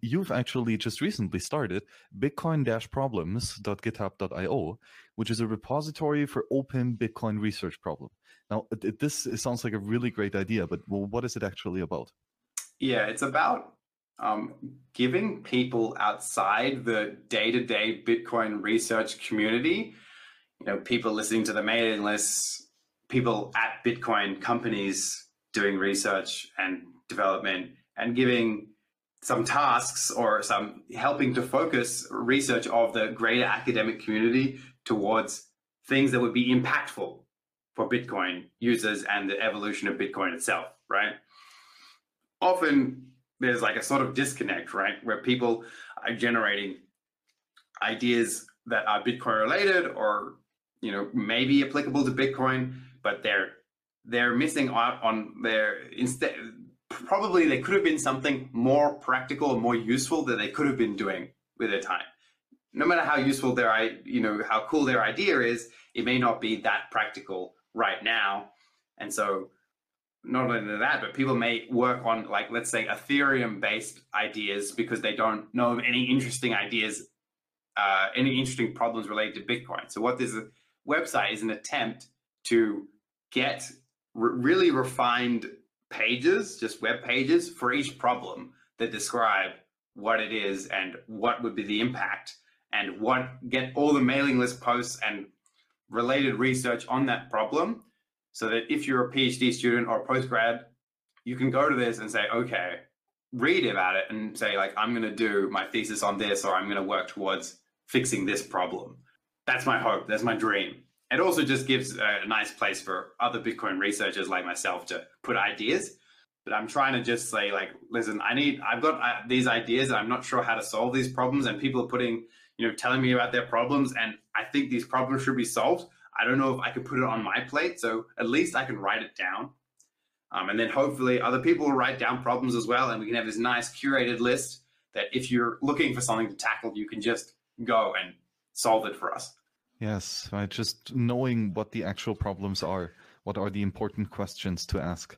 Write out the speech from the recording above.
you've actually just recently started bitcoin-problems.github.io, which is a repository for open Bitcoin research problem. Now, this sounds like a really great idea, but what is it actually about? Yeah, it's about um, giving people outside the day-to-day Bitcoin research community, you know, people listening to the mailing lists, people at Bitcoin companies doing research and development, and giving some tasks or some helping to focus research of the greater academic community towards things that would be impactful for Bitcoin users and the evolution of Bitcoin itself, right? Often there's like a sort of disconnect, right? Where people are generating ideas that are Bitcoin related or, you know, maybe applicable to Bitcoin, but they're they're missing out on their instead probably they could have been something more practical and more useful that they could have been doing with their time. No matter how useful their you know how cool their idea is, it may not be that practical right now. And so not only that, but people may work on like let's say Ethereum based ideas because they don't know of any interesting ideas, uh, any interesting problems related to Bitcoin. So what this website is an attempt to get really refined pages, just web pages for each problem that describe what it is and what would be the impact and what get all the mailing list posts and related research on that problem so that if you're a PhD student or a postgrad, you can go to this and say, okay, read about it and say, like, I'm going to do my thesis on this or I'm going to work towards fixing this problem. That's my hope. That's my dream. It also just gives a nice place for other Bitcoin researchers like myself to put ideas. But I'm trying to just say, like, listen, I need, I've got uh, these ideas I'm not sure how to solve these problems. And people are putting, you know, telling me about their problems. And I think these problems should be solved. I don't know if I could put it on my plate. So at least I can write it down. Um, and then hopefully other people will write down problems as well. And we can have this nice curated list that if you're looking for something to tackle, you can just go and solve it for us. Yes, right. Just knowing what the actual problems are, what are the important questions to ask.